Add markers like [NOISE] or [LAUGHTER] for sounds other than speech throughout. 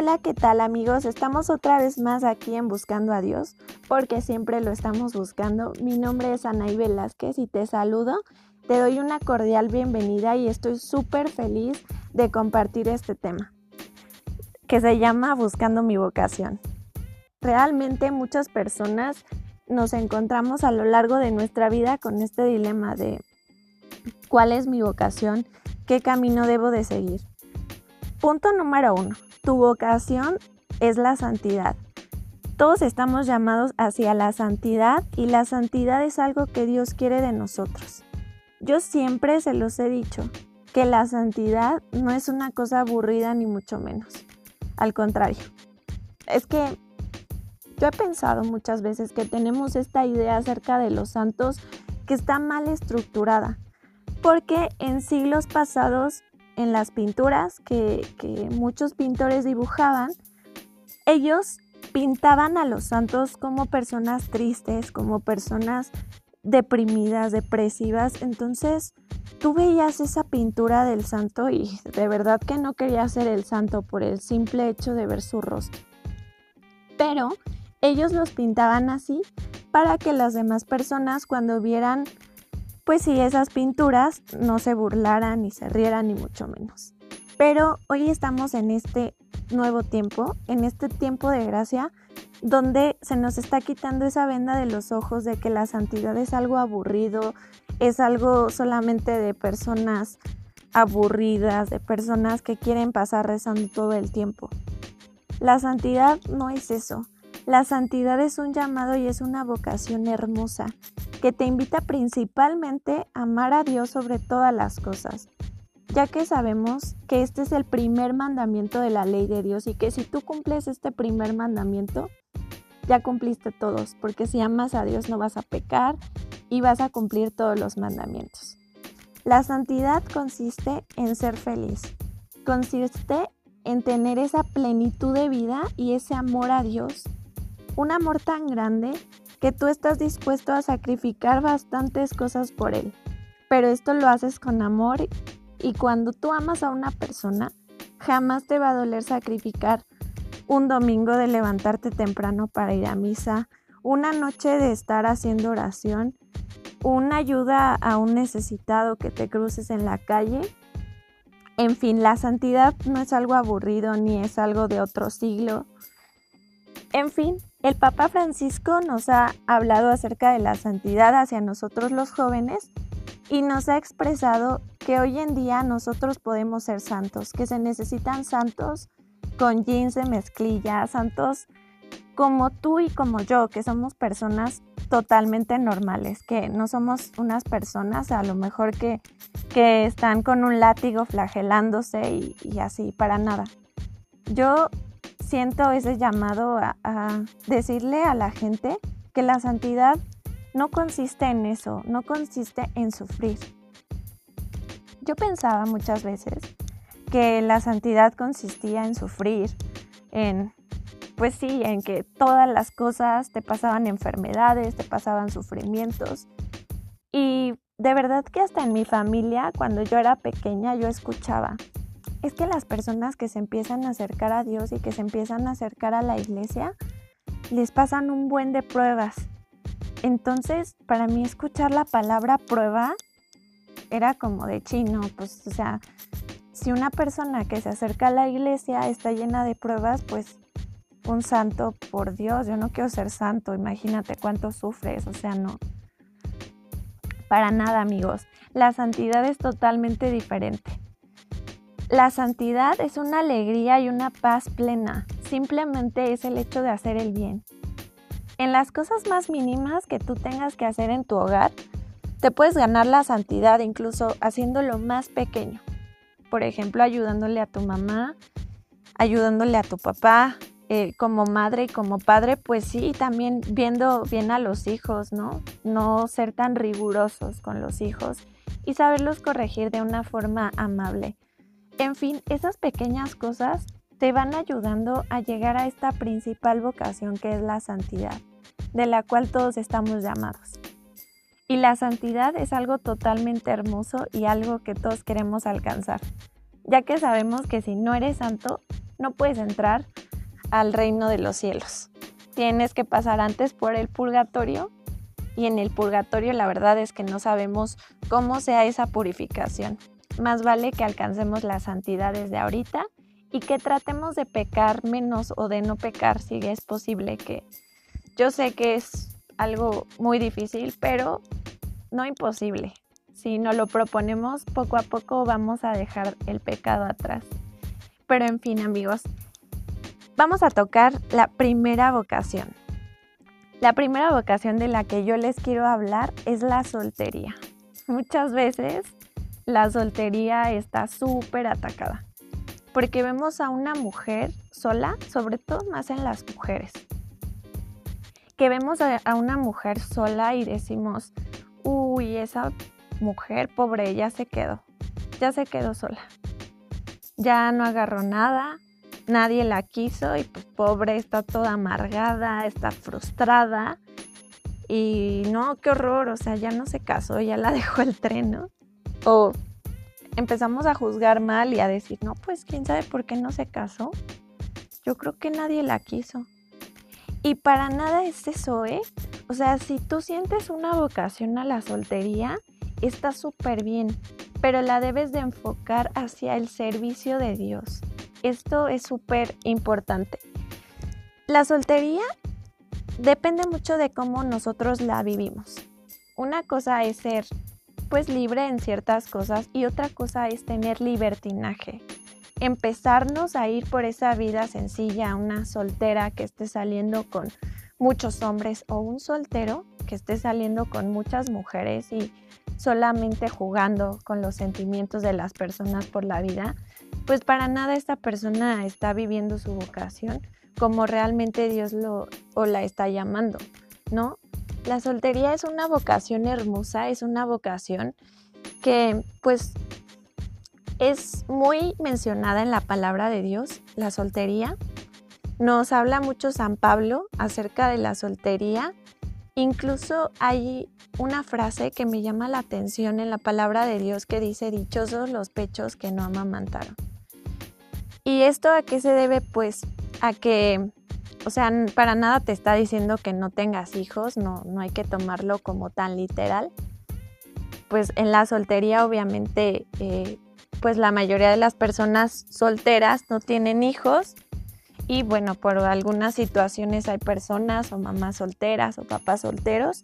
Hola, ¿qué tal amigos? Estamos otra vez más aquí en Buscando a Dios, porque siempre lo estamos buscando. Mi nombre es Anaí Velázquez y te saludo. Te doy una cordial bienvenida y estoy súper feliz de compartir este tema, que se llama Buscando mi vocación. Realmente muchas personas nos encontramos a lo largo de nuestra vida con este dilema de cuál es mi vocación, qué camino debo de seguir. Punto número uno tu vocación es la santidad. Todos estamos llamados hacia la santidad y la santidad es algo que Dios quiere de nosotros. Yo siempre se los he dicho, que la santidad no es una cosa aburrida ni mucho menos. Al contrario, es que yo he pensado muchas veces que tenemos esta idea acerca de los santos que está mal estructurada, porque en siglos pasados en las pinturas que, muchos pintores dibujaban, ellos pintaban a los santos como personas tristes, como personas deprimidas, depresivas. Entonces tú veías esa pintura del santo y de verdad que no quería ser el santo por el simple hecho de ver su rostro. Pero ellos los pintaban así para que las demás personas cuando vieran pues sí, esas pinturas no se burlaran ni se rieran ni mucho menos. Pero hoy estamos en este nuevo tiempo, en este tiempo de gracia, donde se nos está quitando esa venda de los ojos de que la santidad es algo aburrido, es algo solamente de personas aburridas, de personas que quieren pasar rezando todo el tiempo. La santidad no es eso. La santidad es un llamado y es una vocación hermosa que te invita principalmente a amar a Dios sobre todas las cosas, ya que sabemos que este es el primer mandamiento de la ley de Dios y que si tú cumples este primer mandamiento, ya cumpliste todos, porque si amas a Dios no vas a pecar y vas a cumplir todos los mandamientos. La santidad consiste en ser feliz, consiste en tener esa plenitud de vida y ese amor a Dios, un amor tan grande que tú estás dispuesto a sacrificar bastantes cosas por él. Pero esto lo haces con amor y cuando tú amas a una persona, jamás te va a doler sacrificar un domingo de levantarte temprano para ir a misa, una noche de estar haciendo oración, una ayuda a un necesitado que te cruces en la calle. En fin, la santidad no es algo aburrido ni es algo de otro siglo. En fin, el Papa Francisco nos ha hablado acerca de la santidad hacia nosotros los jóvenes y nos ha expresado que hoy en día nosotros podemos ser santos, que se necesitan santos con jeans de mezclilla, santos como tú y como yo, que somos personas totalmente normales, que no somos unas personas a lo mejor que, que están con un látigo flagelándose y, y así, para nada. Yo siento ese llamado a, decirle a la gente que la santidad no consiste en eso, no consiste en sufrir. Yo pensaba muchas veces que la santidad consistía en sufrir, en, pues sí, en que todas las cosas te pasaban enfermedades, te pasaban sufrimientos. Y de verdad que hasta en mi familia, cuando yo era pequeña, yo escuchaba, es que las personas que se empiezan a acercar a Dios y que se empiezan a acercar a la iglesia, les pasan un buen de pruebas. Entonces, para mí escuchar la palabra prueba era como de chino, pues, o sea, si una persona que se acerca a la iglesia está llena de pruebas, pues un santo, por Dios, yo no quiero ser santo, imagínate cuánto sufres, o sea, no. Para nada, amigos, la santidad es totalmente diferente. La santidad es una alegría y una paz plena, simplemente es el hecho de hacer el bien. En las cosas más mínimas que tú tengas que hacer en tu hogar, te puedes ganar la santidad incluso haciéndolo más pequeño. Por ejemplo, ayudándole a tu mamá, ayudándole a tu papá, eh, como madre y como padre, pues sí, también viendo bien a los hijos, ¿no? No ser tan rigurosos con los hijos y saberlos corregir de una forma amable. En fin, esas pequeñas cosas te van ayudando a llegar a esta principal vocación que es la santidad, de la cual todos estamos llamados. Y la santidad es algo totalmente hermoso y algo que todos queremos alcanzar, ya que sabemos que si no eres santo, no puedes entrar al reino de los cielos. Tienes que pasar antes por el purgatorio y en el purgatorio la verdad es que no sabemos cómo sea esa purificación. Más vale que alcancemos la santidad desde ahorita y que tratemos de pecar menos o de no pecar si es posible que yo sé que es algo muy difícil, pero no imposible. Si nos lo proponemos, poco a poco vamos a dejar el pecado atrás. Pero en fin, amigos, vamos a tocar la primera vocación. La primera vocación de la que yo les quiero hablar es la soltería. Muchas veces la soltería está súper atacada. Porque vemos a una mujer sola, sobre todo más en las mujeres, que vemos a, una mujer sola y decimos, uy, esa mujer pobre ya se quedó, ya se quedó sola, ya no agarró nada, nadie la quiso y pues pobre está toda amargada, está frustrada. Y no, qué horror, o sea, ya no se casó, ya la [LAUGHS] dejó el tren, ¿no? O empezamos a juzgar mal y a decir, no, pues quién sabe por qué no se casó. Yo creo que nadie la quiso. Y para nada es eso, ¿eh? O sea, si tú sientes una vocación a la soltería, está súper bien, pero la debes de enfocar hacia el servicio de Dios. Esto es súper importante. La soltería depende mucho de cómo nosotros la vivimos. Una cosa es ser pues libre en ciertas cosas y otra cosa es tener libertinaje. Empezarnos a ir por esa vida sencilla, una soltera que esté saliendo con muchos hombres o un soltero que esté saliendo con muchas mujeres y solamente jugando con los sentimientos de las personas por la vida, pues para nada esta persona está viviendo su vocación como realmente Dios lo o la está llamando, ¿no? La soltería es una vocación hermosa, es una vocación que pues es muy mencionada en la palabra de Dios, la soltería. Nos habla mucho San Pablo acerca de la soltería. Incluso hay una frase que me llama la atención en la palabra de Dios que dice, dichosos los pechos que no amamantaron. ¿Y esto a qué se debe? Pues a que o sea, para nada te está diciendo que no tengas hijos, no, no hay que tomarlo como tan literal. Pues en la soltería obviamente, eh, pues la mayoría de las personas solteras no tienen hijos y bueno, por algunas situaciones hay personas o mamás solteras o papás solteros,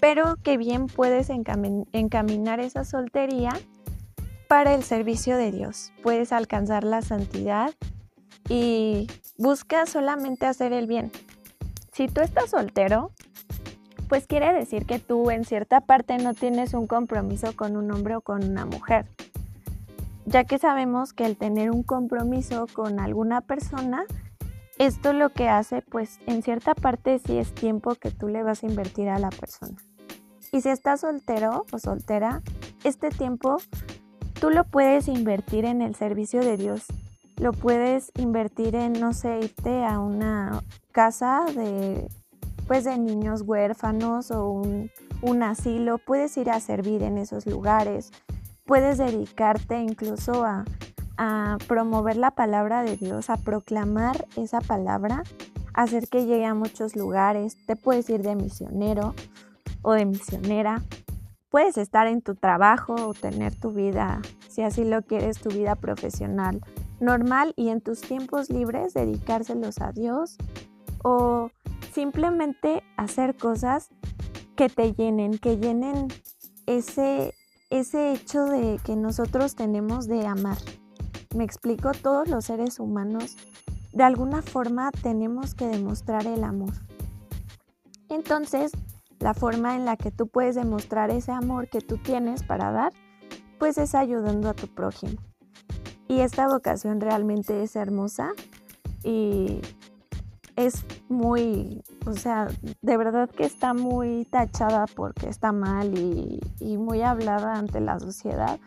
pero que bien puedes encaminar esa soltería para el servicio de Dios. Puedes alcanzar la santidad y busca solamente hacer el bien. Si tú estás soltero, pues quiere decir que tú en cierta parte no tienes un compromiso con un hombre o con una mujer. Ya que sabemos que el tener un compromiso con alguna persona, esto lo que hace, pues en cierta parte sí es tiempo que tú le vas a invertir a la persona. Y si estás soltero o soltera, este tiempo tú lo puedes invertir en el servicio de Dios lo puedes invertir en, no sé, irte a una casa de, pues, de niños huérfanos o un, un asilo, puedes ir a servir en esos lugares, puedes dedicarte incluso a, a promover la palabra de Dios, a proclamar esa palabra, hacer que llegue a muchos lugares, te puedes ir de misionero o de misionera, puedes estar en tu trabajo o tener tu vida, si así lo quieres, tu vida profesional normal y en tus tiempos libres dedicárselos a Dios o simplemente hacer cosas que te llenen, que llenen ese, ese hecho de que nosotros tenemos de amar. Me explico, todos los seres humanos de alguna forma tenemos que demostrar el amor. Entonces, la forma en la que tú puedes demostrar ese amor que tú tienes para dar, pues es ayudando a tu prójimo. Y esta vocación realmente es hermosa y es muy, o sea, de verdad que está muy tachada porque está mal y, muy hablada ante la sociedad,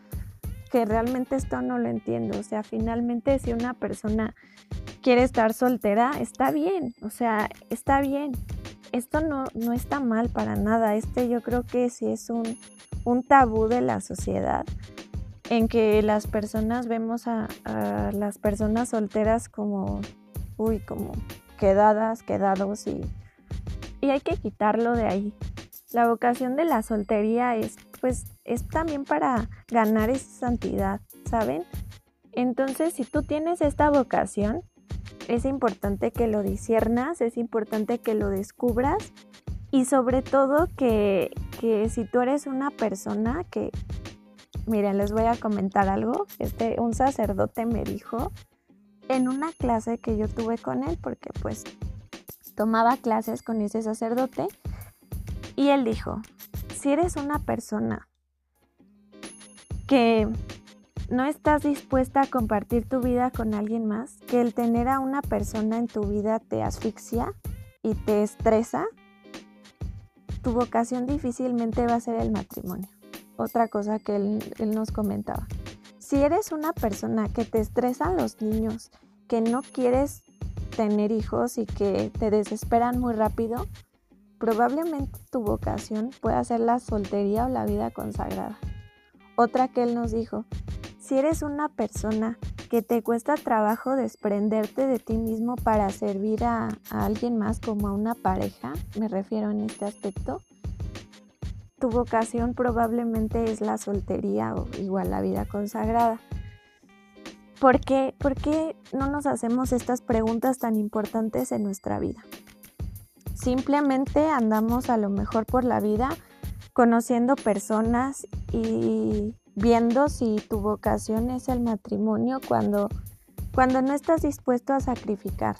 que realmente esto no lo entiendo. O sea, finalmente si una persona quiere estar soltera, está bien, o sea, está bien. Esto no, no está mal para nada. Este yo creo que sí es un, un tabú de la sociedad en que las personas vemos a, las personas solteras como, uy, como quedadas, quedados y, y hay que quitarlo de ahí. La vocación de la soltería es pues es también para ganar esa santidad, ¿saben? Entonces, si tú tienes esta vocación, es importante que lo disiernas, es importante que lo descubras y sobre todo que, que si tú eres una persona que, miren, les voy a comentar algo, este, un sacerdote me dijo en una clase que yo tuve con él, porque pues tomaba clases con ese sacerdote, y él dijo, si eres una persona que no estás dispuesta a compartir tu vida con alguien más, que el tener a una persona en tu vida te asfixia y te estresa, tu vocación difícilmente va a ser el matrimonio. Otra cosa que él, nos comentaba. Si eres una persona que te estresan los niños, que no quieres tener hijos y que te desesperan muy rápido, probablemente tu vocación pueda ser la soltería o la vida consagrada. Otra que él nos dijo, si eres una persona que te cuesta trabajo desprenderte de ti mismo para servir a, alguien más como a una pareja, me refiero en este aspecto, tu vocación probablemente es la soltería o igual la vida consagrada. ¿Por qué, ¿Por qué no nos hacemos estas preguntas tan importantes en nuestra vida? Simplemente andamos a lo mejor por la vida conociendo personas y viendo si tu vocación es el matrimonio cuando, cuando no estás dispuesto a sacrificar.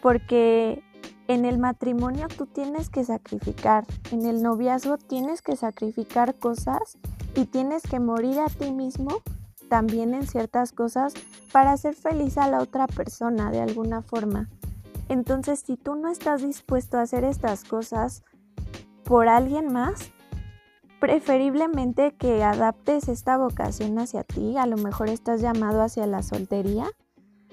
Porque en el matrimonio tú tienes que sacrificar, en el noviazgo tienes que sacrificar cosas y tienes que morir a ti mismo también en ciertas cosas para hacer feliz a la otra persona de alguna forma. Entonces, si tú no estás dispuesto a hacer estas cosas por alguien más, preferiblemente que adaptes esta vocación hacia ti, a lo mejor estás llamado hacia la soltería,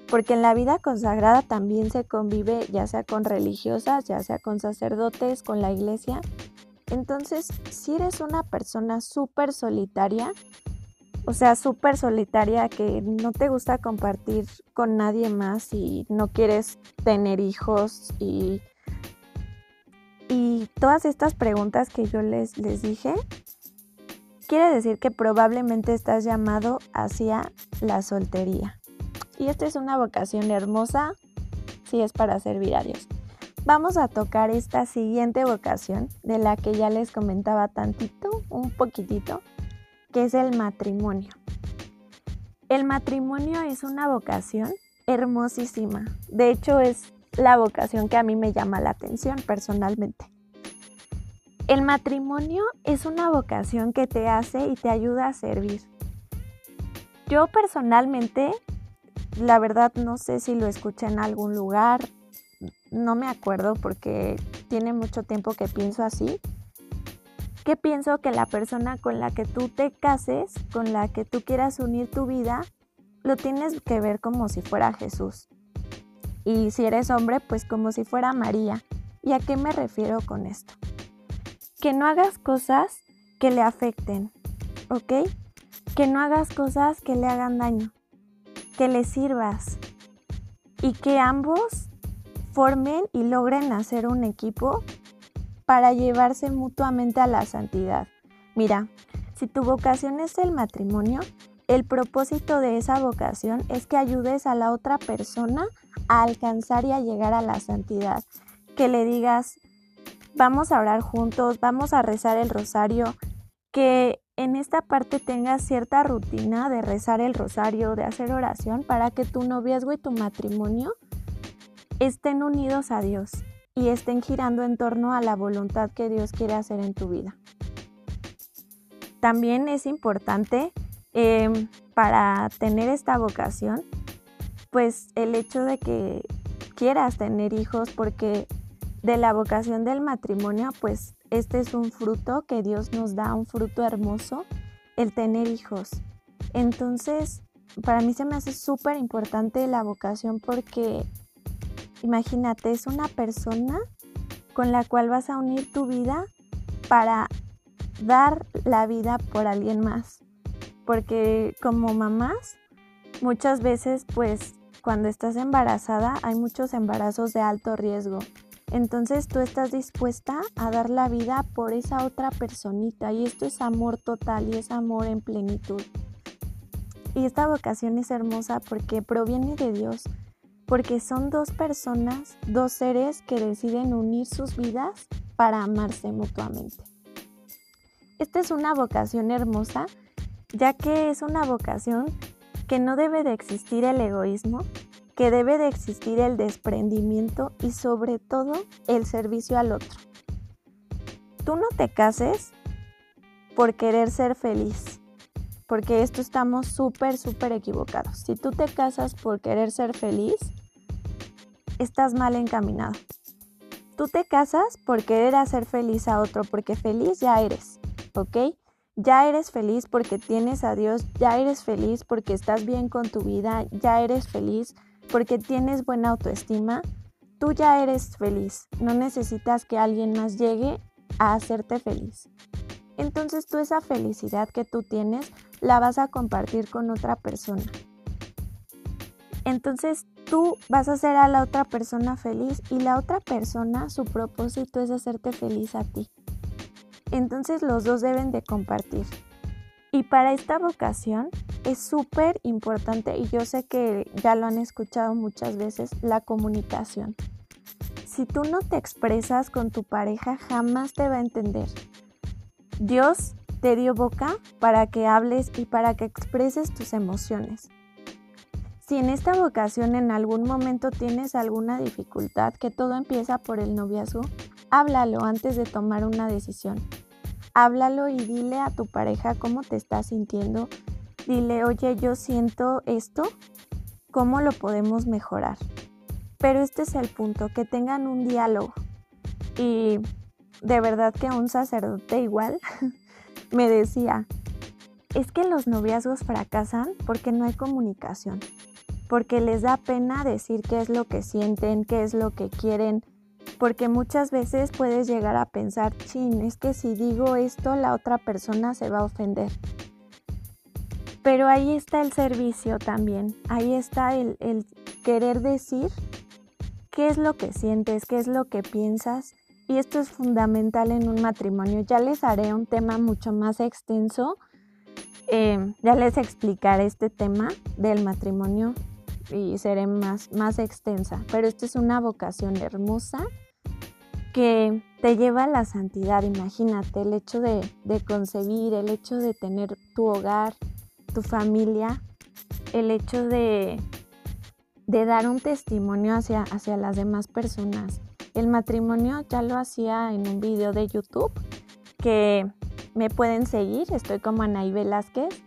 porque en la vida consagrada también se convive ya sea con religiosas, ya sea con sacerdotes, con la iglesia. Entonces, si eres una persona súper solitaria, o sea, súper solitaria, que no te gusta compartir con nadie más y no quieres tener hijos y, y todas estas preguntas que yo les, les dije, quiere decir que probablemente estás llamado hacia la soltería. Y esta es una vocación hermosa si es para servir a Dios. Vamos a tocar esta siguiente vocación de la que ya les comentaba tantito, un poquitito que es el matrimonio. El matrimonio es una vocación hermosísima. De hecho, es la vocación que a mí me llama la atención personalmente. El matrimonio es una vocación que te hace y te ayuda a servir. Yo personalmente, la verdad no sé si lo escuché en algún lugar, no me acuerdo porque tiene mucho tiempo que pienso así, que pienso que la persona con la que tú te cases, con la que tú quieras unir tu vida, lo tienes que ver como si fuera Jesús. Y si eres hombre, pues como si fuera María. ¿Y a qué me refiero con esto? Que no hagas cosas que le afecten, ¿ok? Que no hagas cosas que le hagan daño, que le sirvas y que ambos formen y logren hacer un equipo para llevarse mutuamente a la santidad. Mira, si tu vocación es el matrimonio, el propósito de esa vocación es que ayudes a la otra persona a alcanzar y a llegar a la santidad. Que le digas, vamos a orar juntos, vamos a rezar el rosario, que en esta parte tengas cierta rutina de rezar el rosario, de hacer oración, para que tu noviazgo y tu matrimonio estén unidos a Dios y estén girando en torno a la voluntad que Dios quiere hacer en tu vida. También es importante em, para tener esta vocación, pues el hecho de que quieras tener hijos, porque de la vocación del matrimonio, pues este es un fruto que Dios nos da, un fruto hermoso, el tener hijos. Entonces, para mí se me hace súper importante la vocación porque Imagínate, es una persona con la cual vas a unir tu vida para dar la vida por alguien más. porque como mamás, muchas veces pues cuando estás embarazada hay muchos embarazos de alto riesgo. Entonces tú estás dispuesta a dar la vida por esa otra personita y esto es amor total y es amor en plenitud. Y esta vocación es hermosa porque proviene de Dios, porque son dos personas, dos seres que deciden unir sus vidas para amarse mutuamente. Esta es una vocación hermosa, ya que es una vocación que no debe de existir el egoísmo, que debe de existir el desprendimiento y sobre todo el servicio al otro. Tú no te cases por querer ser feliz, porque esto estamos súper, súper equivocados. Si tú te casas por querer ser feliz, estás mal encaminado. Tú te casas por querer hacer feliz a otro, porque feliz ya eres, ¿ok? Ya eres feliz porque tienes a Dios, ya eres feliz porque estás bien con tu vida, ya eres feliz porque tienes buena autoestima. Tú ya eres feliz, no necesitas que alguien más llegue a hacerte feliz. Entonces tú esa felicidad que tú tienes la vas a compartir con otra persona. Entonces tú vas a hacer a la otra persona feliz y la otra persona su propósito es hacerte feliz a ti. Entonces los dos deben de compartir. Y para esta vocación es súper importante y yo sé que ya lo han escuchado muchas veces, la comunicación. Si tú no te expresas con tu pareja, jamás te va a entender. Dios te dio boca para que hables y para que expreses tus emociones. Si en esta vocación en algún momento tienes alguna dificultad, que todo empieza por el noviazgo, háblalo antes de tomar una decisión. Háblalo y dile a tu pareja cómo te estás sintiendo. Dile, oye, yo siento esto, ¿cómo lo podemos mejorar? Pero este es el punto, que tengan un diálogo. Y de verdad que un sacerdote igual [LAUGHS] me decía, es que los noviazgos fracasan porque no hay comunicación porque les da pena decir qué es lo que sienten, qué es lo que quieren, porque muchas veces puedes llegar a pensar, chin, es que si digo esto, la otra persona se va a ofender. Pero ahí está el servicio también, ahí está el, querer decir qué es lo que sientes, qué es lo que piensas. Y esto es fundamental en un matrimonio. Ya les haré un tema mucho más extenso. Eh, ya les explicaré este tema del matrimonio y seré más, más extensa, pero esta es una vocación hermosa que te lleva a la santidad. Imagínate el hecho de, concebir, el hecho de tener tu hogar, tu familia, el hecho de, de dar un testimonio hacia, hacia las demás personas. El matrimonio ya lo hacía en un video de YouTube que me pueden seguir, estoy como Anaí Velázquez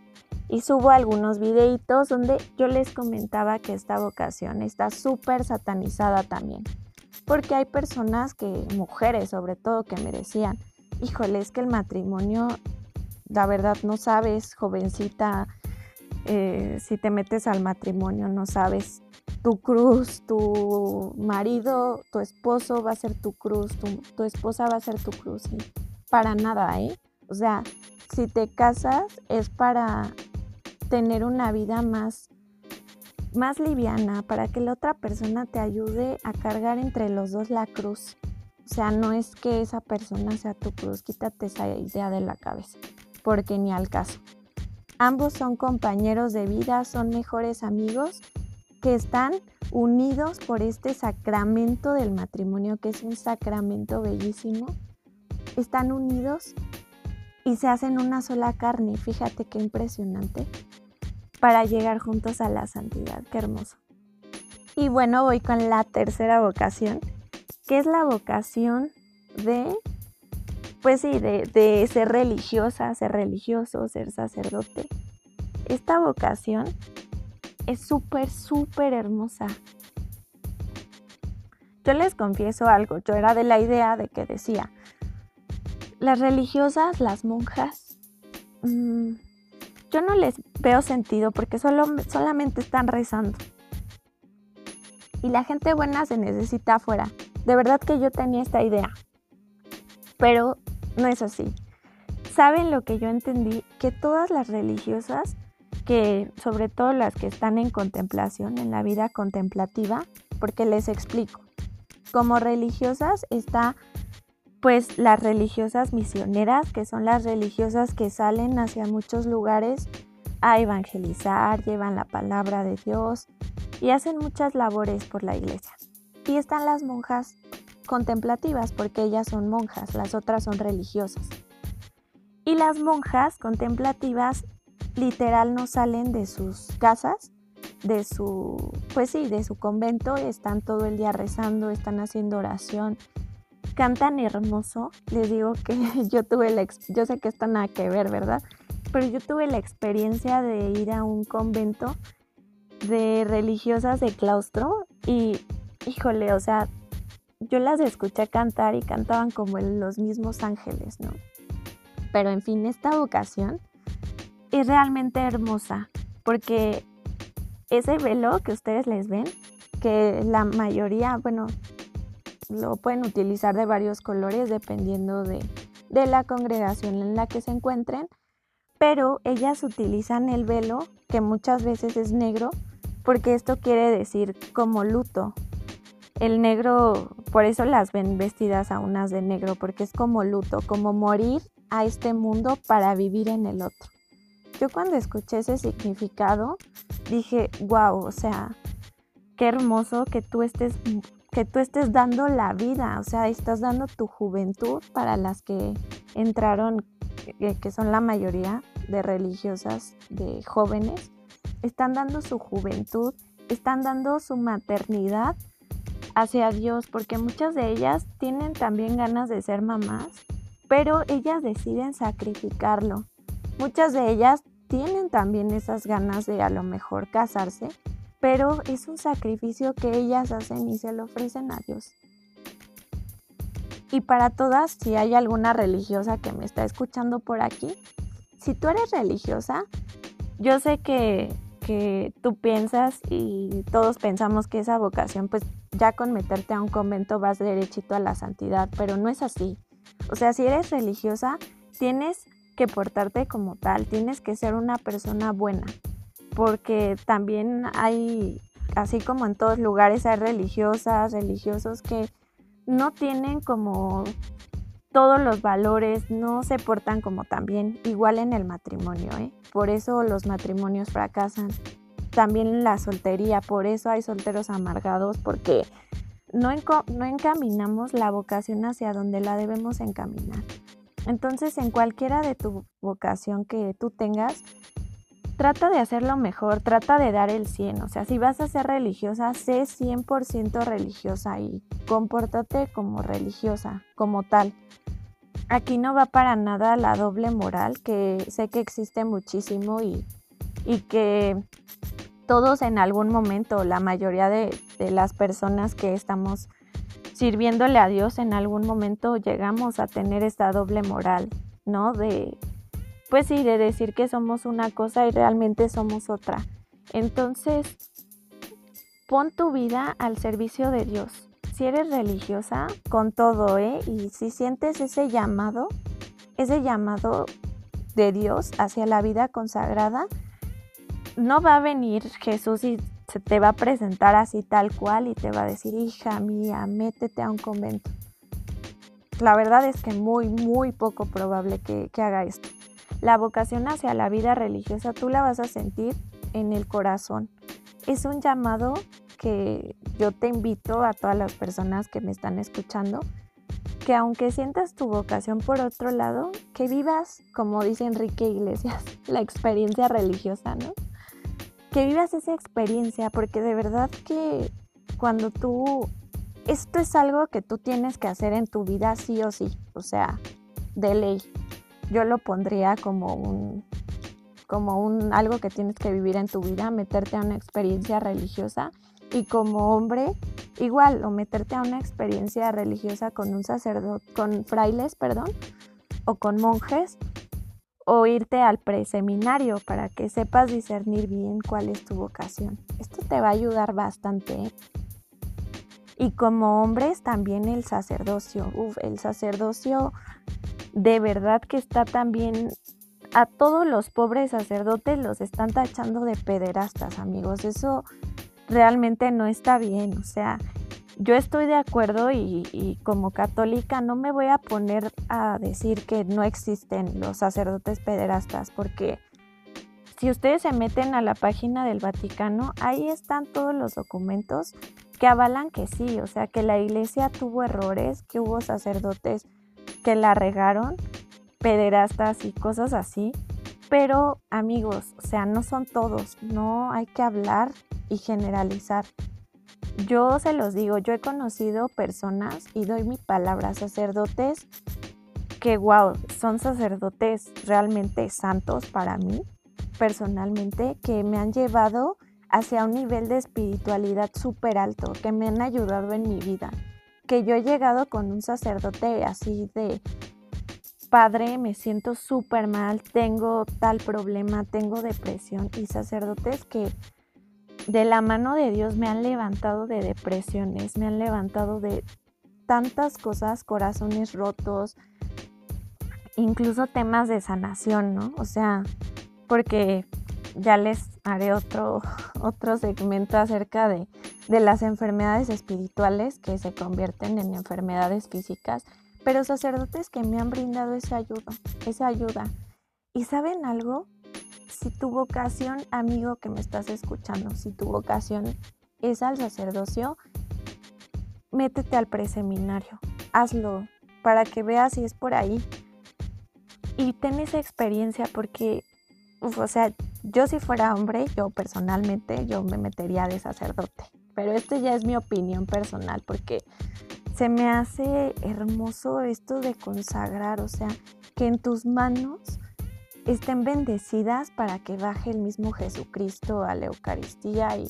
y subo algunos videitos donde yo les comentaba que esta vocación está súper satanizada también. Porque hay personas que, mujeres sobre todo, que me decían, híjole, es que el matrimonio, la verdad no sabes, jovencita, eh, si te metes al matrimonio no sabes tu cruz, tu marido, tu esposo va a ser tu cruz, tu, esposa va a ser tu cruz. Para nada, ¿eh? O sea, si te casas es para tener una vida más, más liviana, para que la otra persona te ayude a cargar entre los dos la cruz. O sea, no es que esa persona sea tu cruz, quítate esa idea de la cabeza, porque ni al caso. Ambos son compañeros de vida, son mejores amigos que están unidos por este sacramento del matrimonio, que es un sacramento bellísimo. Están unidos y se hacen una sola carne. Fíjate qué impresionante para llegar juntos a la santidad. Qué hermoso. Y bueno, voy con la tercera vocación, que es la vocación de, pues sí, de, ser religiosa, ser religioso, ser sacerdote. Esta vocación es súper, súper hermosa. Yo les confieso algo, yo era de la idea de que decía, las religiosas, las monjas, mmm, yo no les veo sentido porque solo, solamente están rezando. Y la gente buena se necesita afuera. De verdad que yo tenía esta idea. Pero no es así. saben lo que yo entendí, que todas las religiosas, que sobre todo las que están en contemplación, en la vida contemplativa, porque les explico, como religiosas está pues las religiosas misioneras, que son las religiosas que salen hacia muchos lugares a evangelizar, llevan la palabra de Dios y hacen muchas labores por la iglesia. Y están las monjas contemplativas, porque ellas son monjas, las otras son religiosas. Y las monjas contemplativas literal no salen de sus casas, de su, pues sí, de su convento, están todo el día rezando, están haciendo oración, cantan hermoso. Les digo que [LAUGHS] yo tuve la, yo sé que esto nada que ver, ¿verdad? Pero yo tuve la experiencia de ir a un convento de religiosas de claustro y, híjole, o sea, yo las escuché cantar y cantaban como los mismos ángeles, ¿no? Pero en fin, esta vocación es realmente hermosa porque ese velo que ustedes les ven, que la mayoría, bueno, lo pueden utilizar de varios colores dependiendo de, de la congregación en la que se encuentren, pero ellas utilizan el velo, que muchas veces es negro, porque esto quiere decir como luto. El negro, por eso las ven vestidas a unas de negro, porque es como luto, como morir a este mundo para vivir en el otro. Yo cuando escuché ese significado dije, wow, o sea, qué hermoso que tú estés que tú estés dando la vida, o sea, estás dando tu juventud para las que entraron, que son la mayoría de religiosas, de jóvenes, están dando su juventud, están dando su maternidad hacia Dios, porque muchas de ellas tienen también ganas de ser mamás, pero ellas deciden sacrificarlo. Muchas de ellas tienen también esas ganas de a lo mejor casarse, pero es un sacrificio que ellas hacen y se lo ofrecen a Dios. Y para todas, si hay alguna religiosa que me está escuchando por aquí, si tú eres religiosa, yo sé que, que tú piensas y todos pensamos que esa vocación, pues ya con meterte a un convento vas derechito a la santidad, pero no es así. O sea, si eres religiosa, tienes que portarte como tal, tienes que ser una persona buena, porque también hay, así como en todos lugares, hay religiosas, religiosos que no tienen como todos los valores, no se portan como también, igual en el matrimonio, ¿eh? por eso los matrimonios fracasan, también la soltería, por eso hay solteros amargados, porque no, no encaminamos la vocación hacia donde la debemos encaminar. Entonces, en cualquiera de tu vocación que tú tengas, trata de hacerlo mejor, trata de dar el 100. O sea, si vas a ser religiosa, sé 100% religiosa y compórtate como religiosa, como tal. Aquí no va para nada la doble moral, que sé que existe muchísimo y, y que todos en algún momento, la mayoría de, de las personas que estamos sirviéndole a Dios, en algún momento llegamos a tener esta doble moral, ¿no? De pues sí, de decir que somos una cosa y realmente somos otra. Entonces, pon tu vida al servicio de Dios. Si eres religiosa, con todo, ¿eh? Y si sientes ese llamado, ese llamado de Dios hacia la vida consagrada, no va a venir Jesús y se te va a presentar así tal cual y te va a decir, hija mía, métete a un convento. La verdad es que muy, muy poco probable que, que haga esto. La vocación hacia la vida religiosa tú la vas a sentir en el corazón. Es un llamado que yo te invito a todas las personas que me están escuchando, que aunque sientas tu vocación por otro lado, que vivas, como dice Enrique Iglesias, [LAUGHS] la experiencia religiosa, ¿no? Que vivas esa experiencia, porque de verdad que cuando tú, esto es algo que tú tienes que hacer en tu vida sí o sí, o sea, de ley yo lo pondría como un como un algo que tienes que vivir en tu vida, meterte a una experiencia religiosa y como hombre igual o meterte a una experiencia religiosa con un sacerdote, con frailes, perdón, o con monjes o irte al preseminario para que sepas discernir bien cuál es tu vocación. Esto te va a ayudar bastante. ¿eh? Y como hombres también el sacerdocio. Uf, el sacerdocio de verdad que está también a todos los pobres sacerdotes los están tachando de pederastas, amigos. Eso realmente no está bien. O sea, yo estoy de acuerdo y, como católica no me voy a poner a decir que no existen los sacerdotes pederastas, porque si ustedes se meten a la página del Vaticano, ahí están todos los documentos que avalan que sí, o sea, que la iglesia tuvo errores, que hubo sacerdotes que la regaron, pederastas y cosas así. Pero amigos, o sea, no son todos, no hay que hablar y generalizar. Yo se los digo, yo he conocido personas y doy mi palabra, sacerdotes que, wow, son sacerdotes realmente santos para mí, personalmente, que me han llevado hacia un nivel de espiritualidad súper alto, que me han ayudado en mi vida, que yo he llegado con un sacerdote así de, padre, me siento súper mal, tengo tal problema, tengo depresión y sacerdotes que de la mano de Dios me han levantado de depresiones, me han levantado de tantas cosas, corazones rotos, incluso temas de sanación, ¿no? O sea, porque ya les haré otro, otro segmento acerca de, de las enfermedades espirituales que se convierten en enfermedades físicas, pero sacerdotes que me han brindado esa ayuda, esa ayuda. ¿Y saben algo? si tu vocación, amigo que me estás escuchando, si tu vocación es al sacerdocio, métete al preseminario, hazlo para que veas si es por ahí. Y ten esa experiencia porque, o sea, yo si fuera hombre, yo personalmente, yo me metería de sacerdote. Pero esto ya es mi opinión personal porque se me hace hermoso esto de consagrar, o sea, que en tus manos estén bendecidas para que baje el mismo Jesucristo a la Eucaristía y,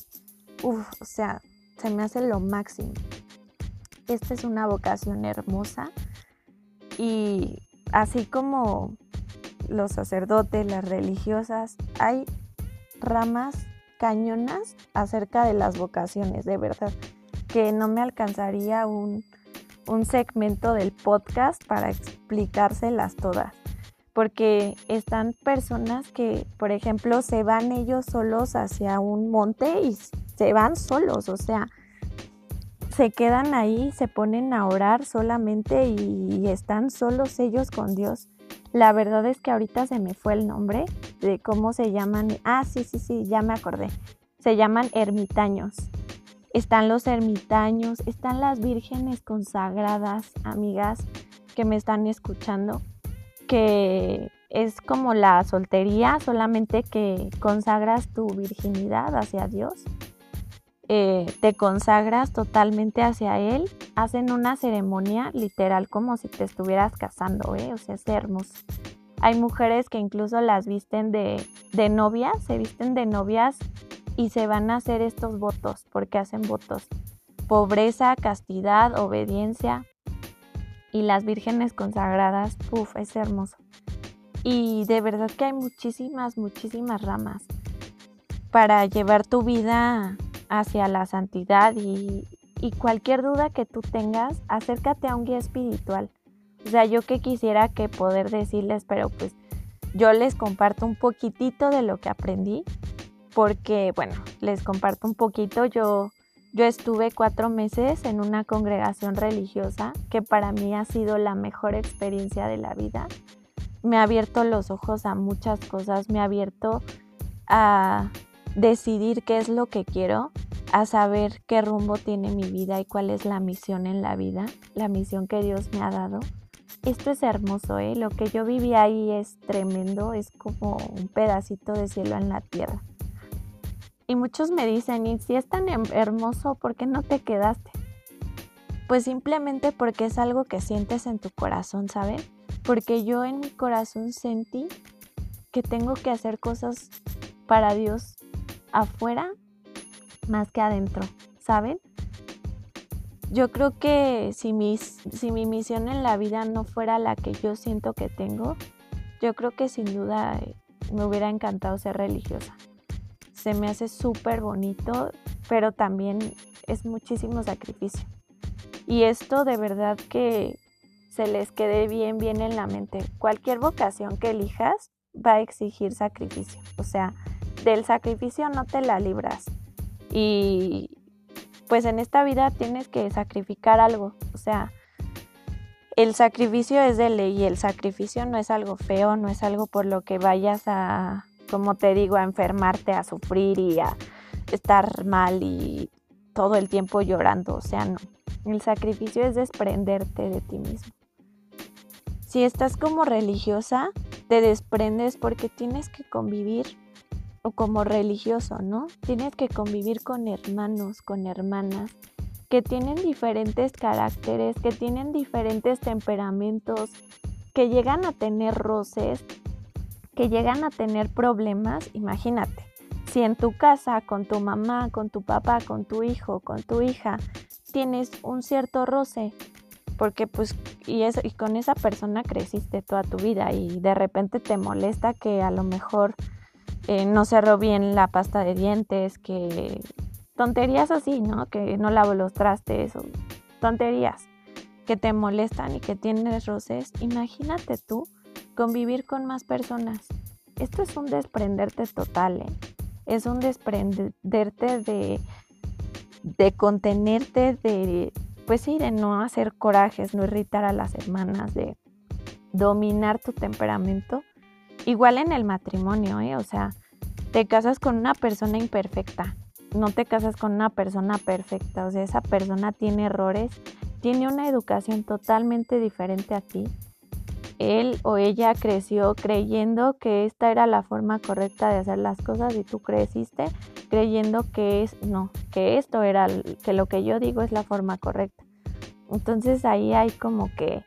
uff, o sea, se me hace lo máximo. Esta es una vocación hermosa y así como los sacerdotes, las religiosas, hay ramas cañonas acerca de las vocaciones, de verdad, que no me alcanzaría un, un segmento del podcast para explicárselas todas porque están personas que, por ejemplo, se van ellos solos hacia un monte y se van solos, o sea, se quedan ahí, se ponen a orar solamente y, están solos ellos con Dios. La verdad es que ahorita se me fue el nombre de cómo se llaman. Ah, sí, sí, sí, ya me acordé. Se llaman ermitaños. Están los ermitaños, están las vírgenes consagradas, amigas que me están escuchando que es como la soltería, solamente que consagras tu virginidad hacia Dios, eh, te consagras totalmente hacia Él, hacen una ceremonia literal como si te estuvieras casando, ¿eh? o sea, es hermoso. Hay mujeres que incluso las visten de, de novias, se visten de novias y se van a hacer estos votos, porque hacen votos. Pobreza, castidad, obediencia, y las vírgenes consagradas, uff, es hermoso. Y de verdad que hay muchísimas, muchísimas ramas para llevar tu vida hacia la santidad y, cualquier duda que tú tengas, acércate a un guía espiritual. O sea, yo que quisiera que poder decirles, pero pues yo les comparto un poquitito de lo que aprendí, porque bueno, les comparto un poquito, yo yo estuve cuatro meses en una congregación religiosa que para mí ha sido la mejor experiencia de la vida. Me ha abierto los ojos a muchas cosas, me ha abierto a decidir qué es lo que quiero, a saber qué rumbo tiene mi vida y cuál es la misión en la vida, la misión que Dios me ha dado. Esto es hermoso, ¿eh? Lo que yo viví ahí es tremendo, es como un pedacito de cielo en la tierra. Y muchos me dicen, y si es tan hermoso, ¿por qué no te quedaste? Pues simplemente porque es algo que sientes en tu corazón, ¿saben? Porque yo en mi corazón sentí que tengo que hacer cosas para Dios afuera más que adentro, ¿saben? Yo creo que si, si mi misión en la vida no fuera la que yo siento que tengo, yo creo que sin duda eh, me hubiera encantado ser religiosa se me hace súper bonito, pero también es muchísimo sacrificio. Y esto de verdad que se les quede bien, bien en la mente. Cualquier vocación que elijas va a exigir sacrificio. O sea, del sacrificio no te la libras. Y pues en esta vida tienes que sacrificar algo. O sea, el sacrificio es de ley y el sacrificio no es algo feo, no es algo por lo que vayas a, como te digo, a enfermarte, a sufrir y a estar mal y todo el tiempo llorando. O sea, no. El sacrificio es desprenderte de ti mismo. Si estás como religiosa, te desprendes porque tienes que convivir o como religioso, ¿no? Tienes que convivir con hermanos, con hermanas que tienen diferentes caracteres, que tienen diferentes temperamentos, que llegan a tener roces, que llegan a tener problemas, imagínate. Si en tu casa, con tu mamá, con tu papá, con tu hijo, con tu hija, tienes un cierto roce, porque pues y, y con esa persona creciste toda tu vida y de repente te molesta que a lo mejor eh, no cerró bien la pasta de dientes, que tonterías así, ¿no? Que no lavo los trastes tonterías que te molestan y que tienes roces. Imagínate tú convivir con más personas. Esto es un desprenderte total, ¿eh? Es un desprenderte de, de contenerte, de, pues sí, de no hacer corajes, no irritar a las hermanas, de dominar tu temperamento. Igual en el matrimonio, ¿eh? O sea, te casas con una persona imperfecta, no te casas con una persona perfecta, o sea, esa persona tiene errores, tiene una educación totalmente diferente a ti. Él o ella creció creyendo que esta era la forma correcta de hacer las cosas y tú creciste creyendo que es no, que esto era que lo que yo digo es la forma correcta. Entonces ahí hay como que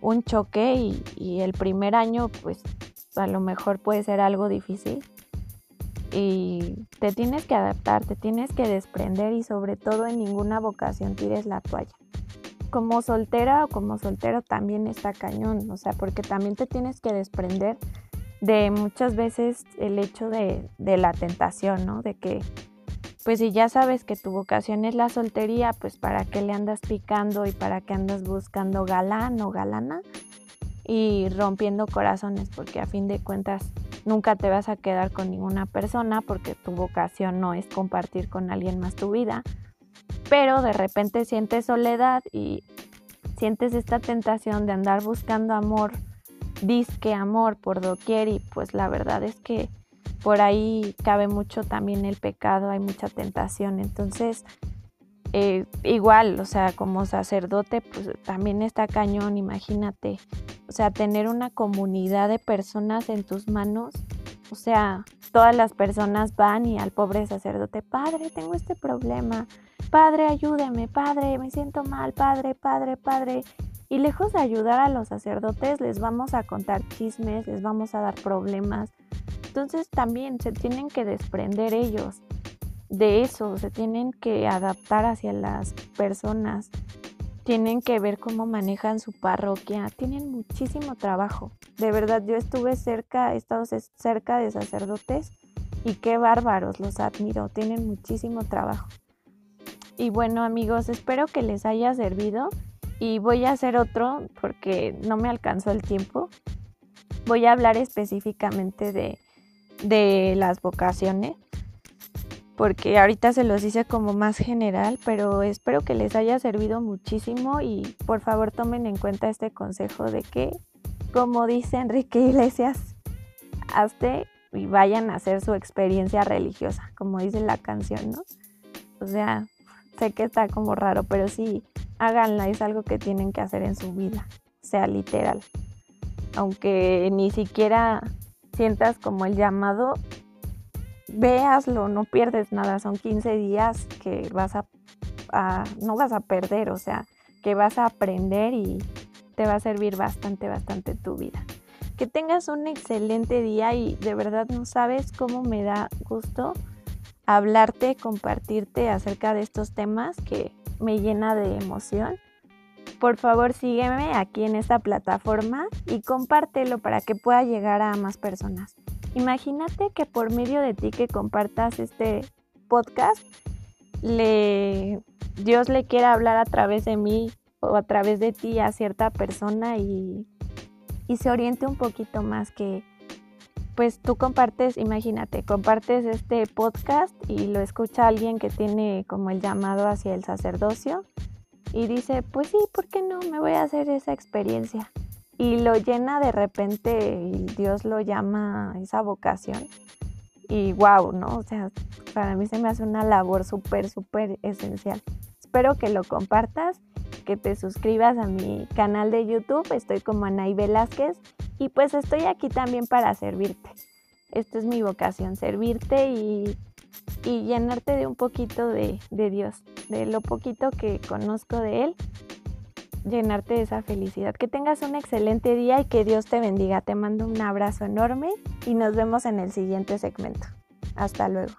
un choque y, y el primer año pues a lo mejor puede ser algo difícil y te tienes que adaptar, te tienes que desprender y sobre todo en ninguna vocación tires la toalla. Como soltera o como soltero también está cañón, o sea, porque también te tienes que desprender de muchas veces el hecho de, de la tentación, ¿no? De que pues si ya sabes que tu vocación es la soltería, pues para qué le andas picando y para qué andas buscando galán o galana y rompiendo corazones, porque a fin de cuentas nunca te vas a quedar con ninguna persona porque tu vocación no es compartir con alguien más tu vida, pero de repente sientes soledad y sientes esta tentación de andar buscando amor, disque amor por doquier y pues la verdad es que por ahí cabe mucho también el pecado, hay mucha tentación. Entonces, eh, igual, o sea, como sacerdote, pues también está cañón, imagínate. O sea, tener una comunidad de personas en tus manos. O sea, todas las personas van y al pobre sacerdote, padre, tengo este problema, padre, ayúdeme, padre, me siento mal, padre, padre, padre. Y lejos de ayudar a los sacerdotes, les vamos a contar chismes, les vamos a dar problemas, entonces también se tienen que desprender ellos de eso, se tienen que adaptar hacia las personas, tienen que ver cómo manejan su parroquia, tienen muchísimo trabajo. De verdad, yo estuve cerca, he estado cerca de sacerdotes y qué bárbaros, los admiro, tienen muchísimo trabajo. Y bueno amigos, espero que les haya servido y voy a hacer otro porque no me alcanzó el tiempo. Voy a hablar específicamente de de las vocaciones, porque ahorita se los hice como más general, pero espero que les haya servido muchísimo y por favor tomen en cuenta este consejo de que, como dice Enrique Iglesias, hazte y vayan a hacer su experiencia religiosa, como dice la canción, ¿no? O sea, sé que está como raro, pero sí, háganla, es algo que tienen que hacer en su vida, sea literal. Aunque ni siquiera sientas como el llamado, véaslo, no pierdes nada, son 15 días que vas a, no vas a perder, o sea, que vas a aprender y te va a servir bastante, bastante tu vida. Que tengas un excelente día y de verdad no sabes cómo me da gusto hablarte, compartirte acerca de estos temas que me llena de emoción por favor sígueme aquí en esta plataforma y compártelo para que pueda llegar a más personas. Imagínate que por medio de ti que compartas este podcast, le, Dios le quiera hablar a través de mí o a través de ti a cierta persona y, y se oriente un poquito más que pues tú compartes, imagínate, compartes este podcast y lo escucha alguien que tiene como el llamado hacia el sacerdocio y dice, pues sí, ¿por qué no? Me voy a hacer esa experiencia. Y lo llena de repente y Dios lo llama esa vocación. Y wow, ¿no? O sea, para mí se me hace una labor súper, súper esencial. Espero que lo compartas, que te suscribas a mi canal de YouTube. Estoy como Anaí Velázquez y pues estoy aquí también para servirte. Esta es mi vocación, servirte y y llenarte de un poquito de, de Dios, de lo poquito que conozco de Él, llenarte de esa felicidad. Que tengas un excelente día y que Dios te bendiga. Te mando un abrazo enorme y nos vemos en el siguiente segmento. Hasta luego.